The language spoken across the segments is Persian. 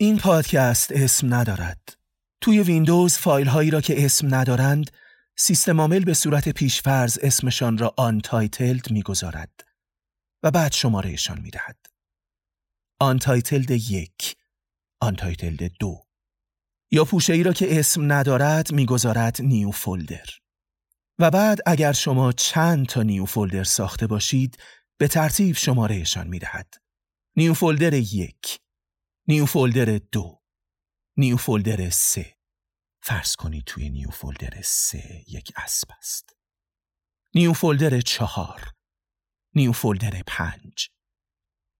این پادکست اسم ندارد. توی ویندوز فایل هایی را که اسم ندارند سیستم عامل به صورت پیشفرض اسمشان را untitled می‌گذارد و بعد شمارهشان می‌دهد. untitled یک، untitled دو. یا پوشه ای را که اسم ندارد می‌گذارد new folder. و بعد اگر شما چند تا new folder ساخته باشید به ترتیب شمارهشان می‌دهد. new folder یک، new folder دو، new folder سه. فرض کنید توی new folder سه یک اسب است. new folder چهار، new folder پنج.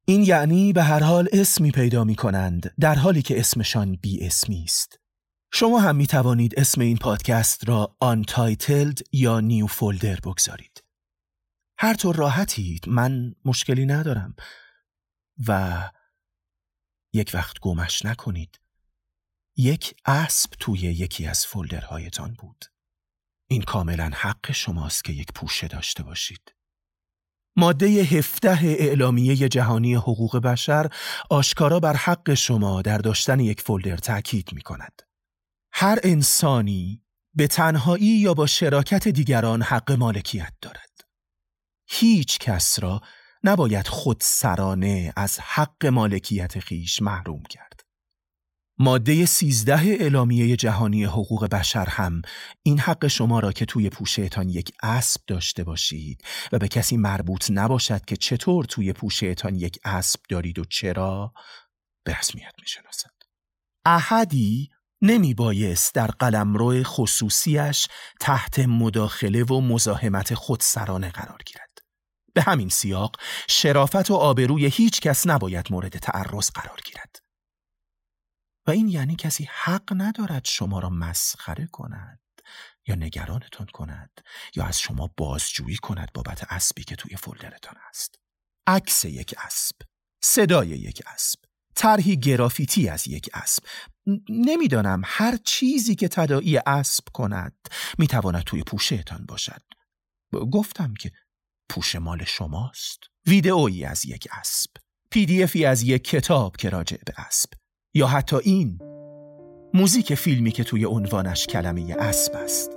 این یعنی به هر حال اسمی پیدا می کنند در حالی که اسمشان بی اسمی است. شما هم می توانید اسم این پادکست را untitled یا new folder بگذارید. هر طور راحتید من مشکلی ندارم و یک وقت گمش نکنید. یک اسب توی یکی از فولدرهایتان بود. این کاملا حق شماست که یک پوشه داشته باشید. ماده هفته اعلامیه جهانی حقوق بشر آشکارا بر حق شما در داشتن یک فولدر تاکید می کند. هر انسانی به تنهایی یا با شراکت دیگران حق مالکیت دارد. هیچ کس را نباید خود سرانه از حق مالکیت خیش محروم کرد. ماده 13 اعلامیه جهانی حقوق بشر هم این حق شما را که توی پوشهتان یک اسب داشته باشید و به کسی مربوط نباشد که چطور توی پوشهتان یک اسب دارید و چرا به رسمیت می شناسد. احدی نمی بایست در قلمرو خصوصیش تحت مداخله و مزاحمت خودسرانه قرار گیرد. به همین سیاق شرافت و آبروی هیچ کس نباید مورد تعرض قرار گیرد. و این یعنی کسی حق ندارد شما را مسخره کند یا نگرانتون کند یا از شما بازجویی کند بابت اسبی که توی فولدرتان است. عکس یک اسب، صدای یک اسب، طرحی گرافیتی از یک اسب نمی‌دانم هر چیزی که تداعی اسب کند می‌تواند توی پوشهتان باشد گفتم که پوش مال شماست. ویدئویی از یک اسب. پی دی افی از یک کتاب که راجع به اسب. یا حتی این. موزیک فیلمی که توی عنوانش کلمه اسب است.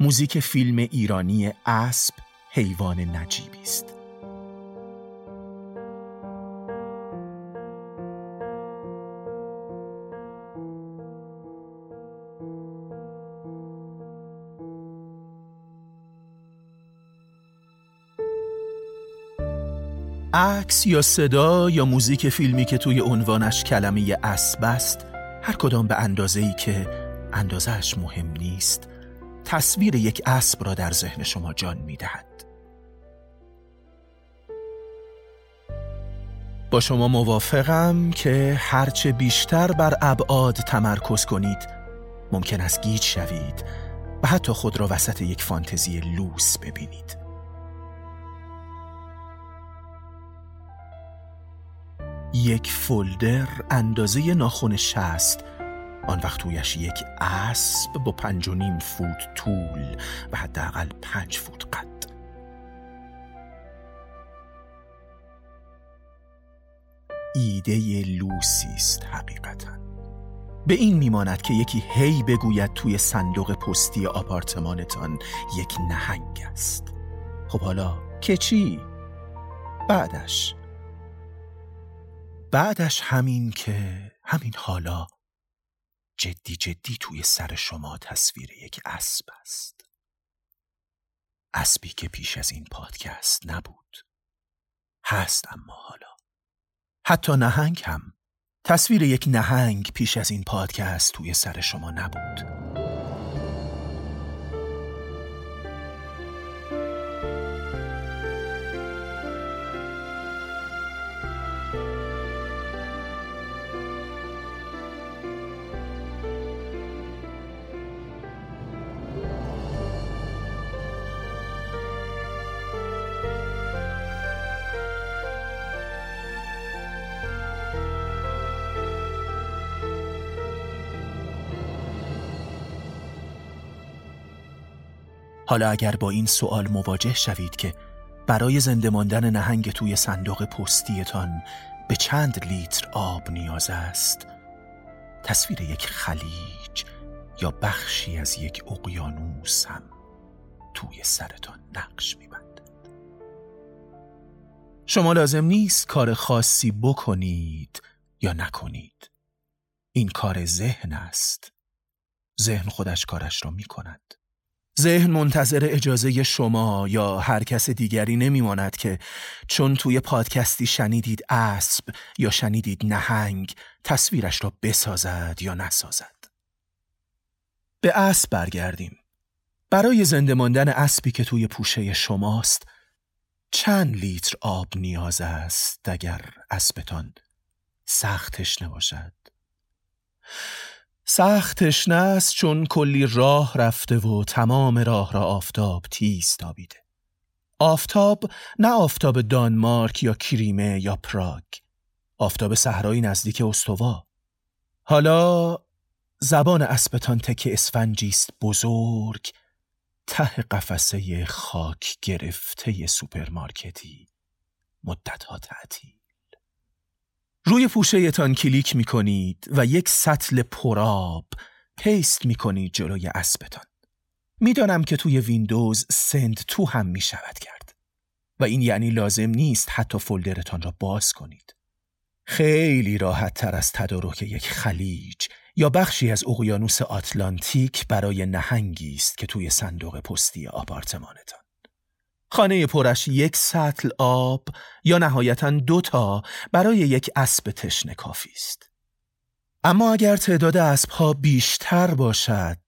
موزیک فیلم ایرانی اسب حیوان نجیبی است. عکس یا صدا یا موزیک فیلمی که توی عنوانش کلمه اسب است هر کدام به اندازه ای که اندازهش مهم نیست تصویر یک اسب را در ذهن شما جان می دهد. با شما موافقم که هرچه بیشتر بر ابعاد تمرکز کنید ممکن است گیج شوید و حتی خود را وسط یک فانتزی لوس ببینید. یک فولدر اندازه ناخون شست آن وقت تویش یک اسب با پنج و نیم فوت طول و حداقل پنج فوت قد. ایده لوسی است حقیقتا. به این میماند که یکی هی بگوید توی صندوق پستی آپارتمانتان یک نهنگ است. خب حالا که چی؟ بعدش. بعدش همین که همین حالا جدی جدی توی سر شما تصویر یک اسب است. اسبی که پیش از این پادکست نبود. هست اما حالا. حتی نهنگ هم. تصویر یک نهنگ پیش از این پادکست توی سر شما نبود. حالا اگر با این سوال مواجه شوید که برای زنده ماندن نهنگ توی صندوق پستیتان به چند لیتر آب نیاز است تصویر یک خلیج یا بخشی از یک اقیانوس هم توی سرتان نقش میبندد. شما لازم نیست کار خاصی بکنید یا نکنید. این کار ذهن است. ذهن خودش کارش را می کند ذهن منتظر اجازه شما یا هر کس دیگری نمیماند که چون توی پادکستی شنیدید اسب یا شنیدید نهنگ تصویرش را بسازد یا نسازد. به اسب برگردیم. برای زنده ماندن اسبی که توی پوشه شماست چند لیتر آب نیاز است اگر اسبتان سخت تشنه باشد؟ سخت تشنه است چون کلی راه رفته و تمام راه را آفتاب تیز تابیده. آفتاب نه آفتاب دانمارک یا کریمه یا پراگ. آفتاب صحرایی نزدیک استوا. حالا زبان اسبتان تک اسفنجی است بزرگ ته قفسه خاک گرفته سوپرمارکتی مدتها تعطیل روی پوشهتان کلیک می کنید و یک سطل پر آب paste می کنید جلوی اسبتان. می‌دانم که توی ویندوز send to هم می شود کرد و این یعنی لازم نیست حتی folder تان را باز کنید. خیلی راحت تر از تدارک یک خلیج یا بخشی از اقیانوس آتلانتیک برای نهنگی است که توی صندوق پستی آپارتمانتان. خانه پرش یک سطل آب یا نهایتا دو تا برای یک اسب تشنه کافی است. اما اگر تعداد اسبها بیشتر باشد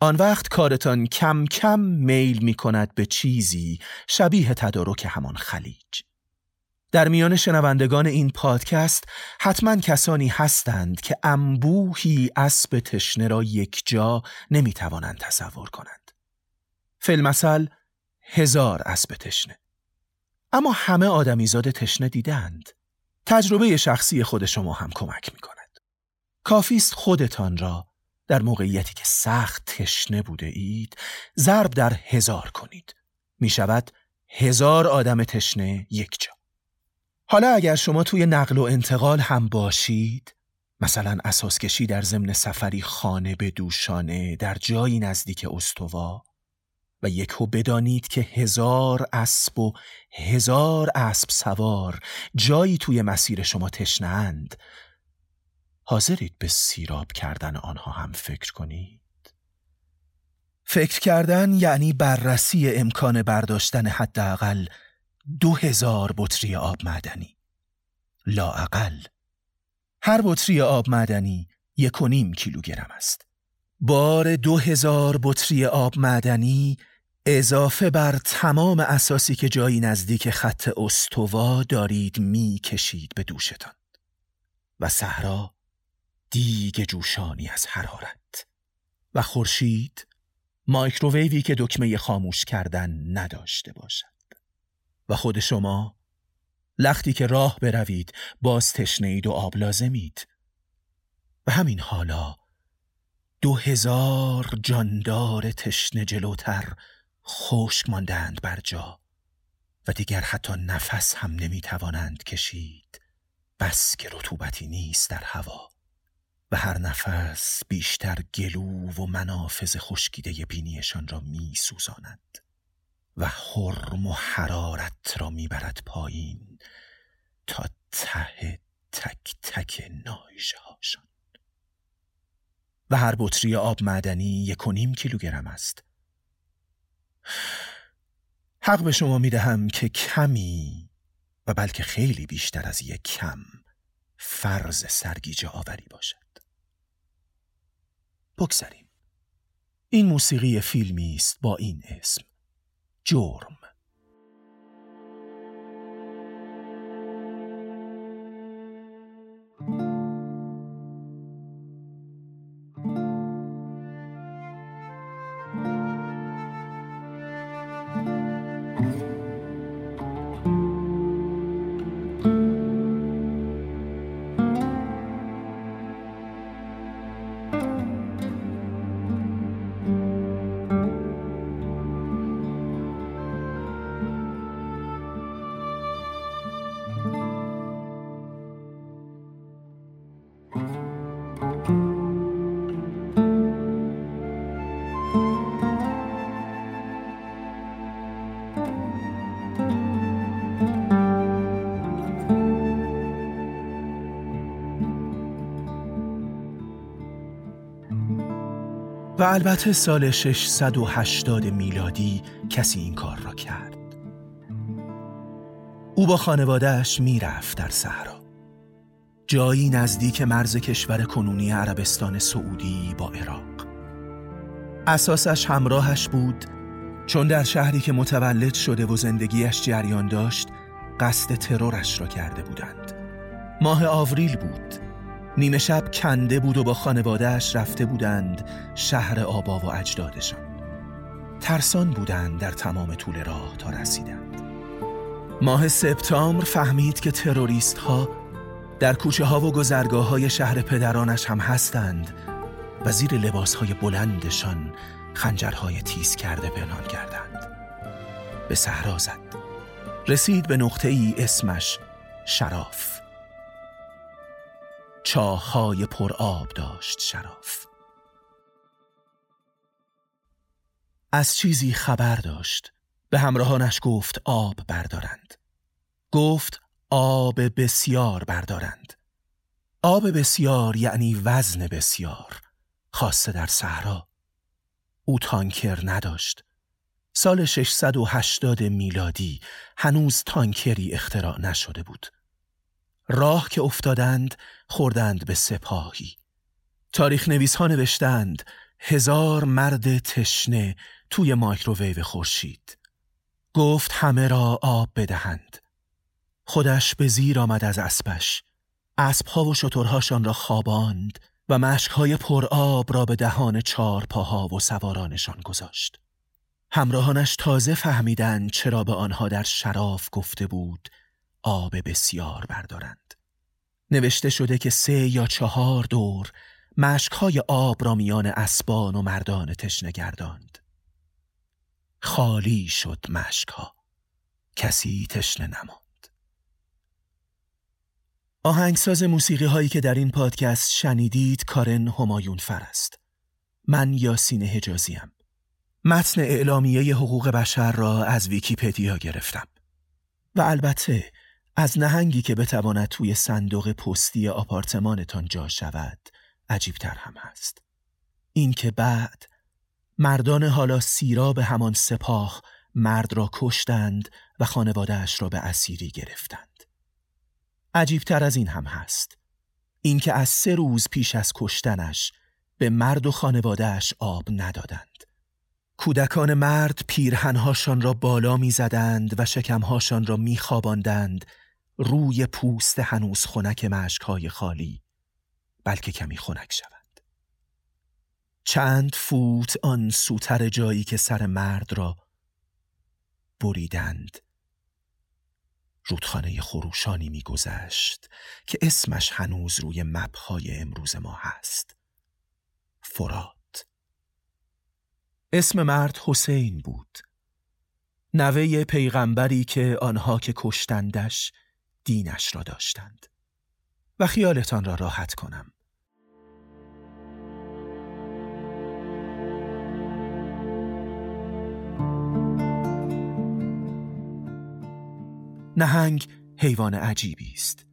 آن وقت کارتان کم کم میل می کند به چیزی شبیه تدارک همان خلیج. در میان شنوندگان این پادکست حتما کسانی هستند که انبوهی اسب تشنه را یک جا نمی توانند تصور کنند. فیلمسل هزار اسب تشنه. اما همه آدمیزاد تشنه دیدند. تجربه شخصی خود شما هم کمک می کند کافیست خودتان را در موقعیتی که سخت تشنه بوده اید ضرب در هزار کنید. می شود هزار آدم تشنه یک جا. حالا اگر شما توی نقل و انتقال هم باشید مثلا اساس کشی در ضمن سفری خانه به دوشانه در جایی نزدیک استوا و یکو بدانید که هزار اسب و هزار اسب سوار جایی توی مسیر شما تشنند حاضرید به سیراب کردن آنها هم فکر کنید؟ فکر کردن یعنی بررسی امکان برداشتن حداقل دو هزار بطری آب معدنی. لااقل. هر بطری آب معدنی یک و نیم کیلوگرم است. بار دو هزار بطری آب معدنی اضافه بر تمام اساسی که جایی نزدیک خط استوا دارید می کشید به دوشتان. و صحرا دیگ جوشانی از حرارت. و خورشید مایکروویوی که دکمه خاموش کردن نداشته باشد. و خود شما لختی که راه بروید باز تشنید و آب لازمید. و همین حالا دو هزار جاندار تشنه جلوتر خشک ماندند بر جا و دیگر حتی نفس هم نمی توانند کشید بس که رطوبتی نیست در هوا و هر نفس بیشتر گلو و منافذ خشکیده بینیشان را می سوزاند و حرم و حرارت را می‌برد پایین تا ته تک تک نایشه هاشان و هر بطری آب معدنی یک و نیم کیلوگرم است. حق به شما می دهم که کمی و بلکه خیلی بیشتر از یک کم فرض سرگیجه آوری باشد. بگذریم. این موسیقی فیلمی است با این اسم جرم. و البته سال 680 میلادی کسی این کار را کرد. او با خانوادهش می‌رفت در صحرا. جایی نزدیک مرز کشور کنونی عربستان سعودی با عراق. اساسش همراهش بود چون در شهری که متولد شده و زندگیش جریان داشت قصد ترورش را کرده بودند. ماه آوریل بود نیمه شب کنده بود و با خانوادهش رفته بودند شهر آبا و اجدادشان. ترسان بودند در تمام طول راه تا رسیدند. ماه سپتامبر فهمید که تروریست ها در کوچه ها و گذرگاه های شهر پدرانش هم هستند و زیر لباس های بلندشان خنجرهای تیز کرده پنهان کردند. به صحرا زد. رسید به نقطه ای اسمش شراف. چاهای پر آب داشت شراف. از چیزی خبر داشت. به همراهانش گفت آب بردارند. گفت آب بسیار بردارند. آب بسیار یعنی وزن بسیار خاصه در صحرا. او تانکر نداشت. سال 680 میلادی هنوز تانکری اختراع نشده بود. راه که افتادند خوردند به سپاهی. تاریخ نویس ها نوشتند هزار مرد تشنه توی مایکروویو خورشید. گفت همه را آب بدهند. خودش به زیر آمد از اسبش. اسبها و شترهاشان را خواباند و مشکهای پر آب را به دهان چار پاها و سوارانشان گذاشت. همراهانش تازه فهمیدند چرا به آنها در شراف گفته بود آب بسیار بردارند. نوشته شده که سه یا چهار دور مشکهای آب را میان اسبان و مردان تشنه گرداند. خالی شد مشکها. کسی تشنه نماند. آهنگساز موسیقی هایی که در این پادکست شنیدید کارن همایون فر است. من یاسین حجازیم. متن اعلامیه حقوق بشر را از ویکیپدیا گرفتم. و البته از نهنگی که بتواند توی صندوق پستی آپارتمانتان جا شود عجیبتر هم هست. اینکه بعد مردان حالا سیرا به همان سپاه مرد را کشتند و خانوادهش را به اسیری گرفتند. عجیبتر از این هم هست. اینکه از سه روز پیش از کشتنش به مرد و خانوادهش آب ندادند. کودکان مرد پیرهنهاشان را بالا می‌زدند و شکمهاشان را میخواباندند روی پوست هنوز خنک مشکهای خالی بلکه کمی خنک شود. چند فوت آن سوتر جایی که سر مرد را بریدند. رودخانه خروشانی میگذشت که اسمش هنوز روی مپهای امروز ما هست. فرات. اسم مرد حسین بود. نوه پیغمبری که آنها که کشتندش دینش را داشتند. و خیالتان را راحت کنم. نهنگ حیوان عجیبی است.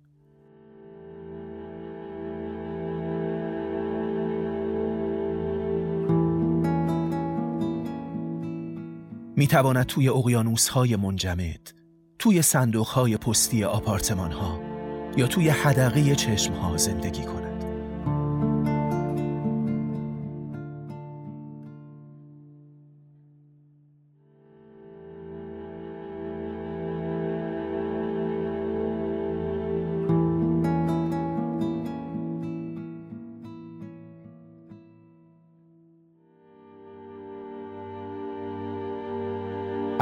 می تواند توی اقیانوس های منجمد توی صندوق های پستی آپارتمان ها یا توی حدقه چشم ها زندگی کند.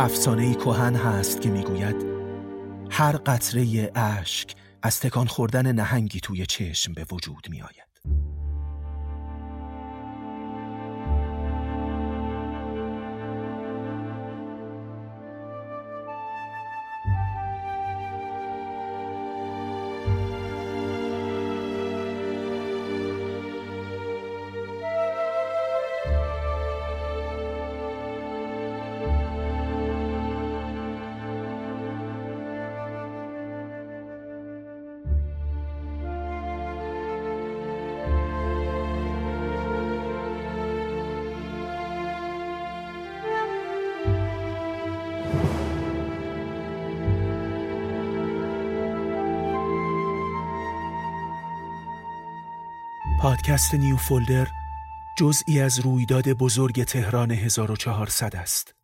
افسانه کهن هست که می‌گوید هر قطره اشک از تکان خوردن نهنگی توی چشم به وجود می آید. پادکست نیو فولدر جزئی از رویداد بزرگ تهران 1400 است.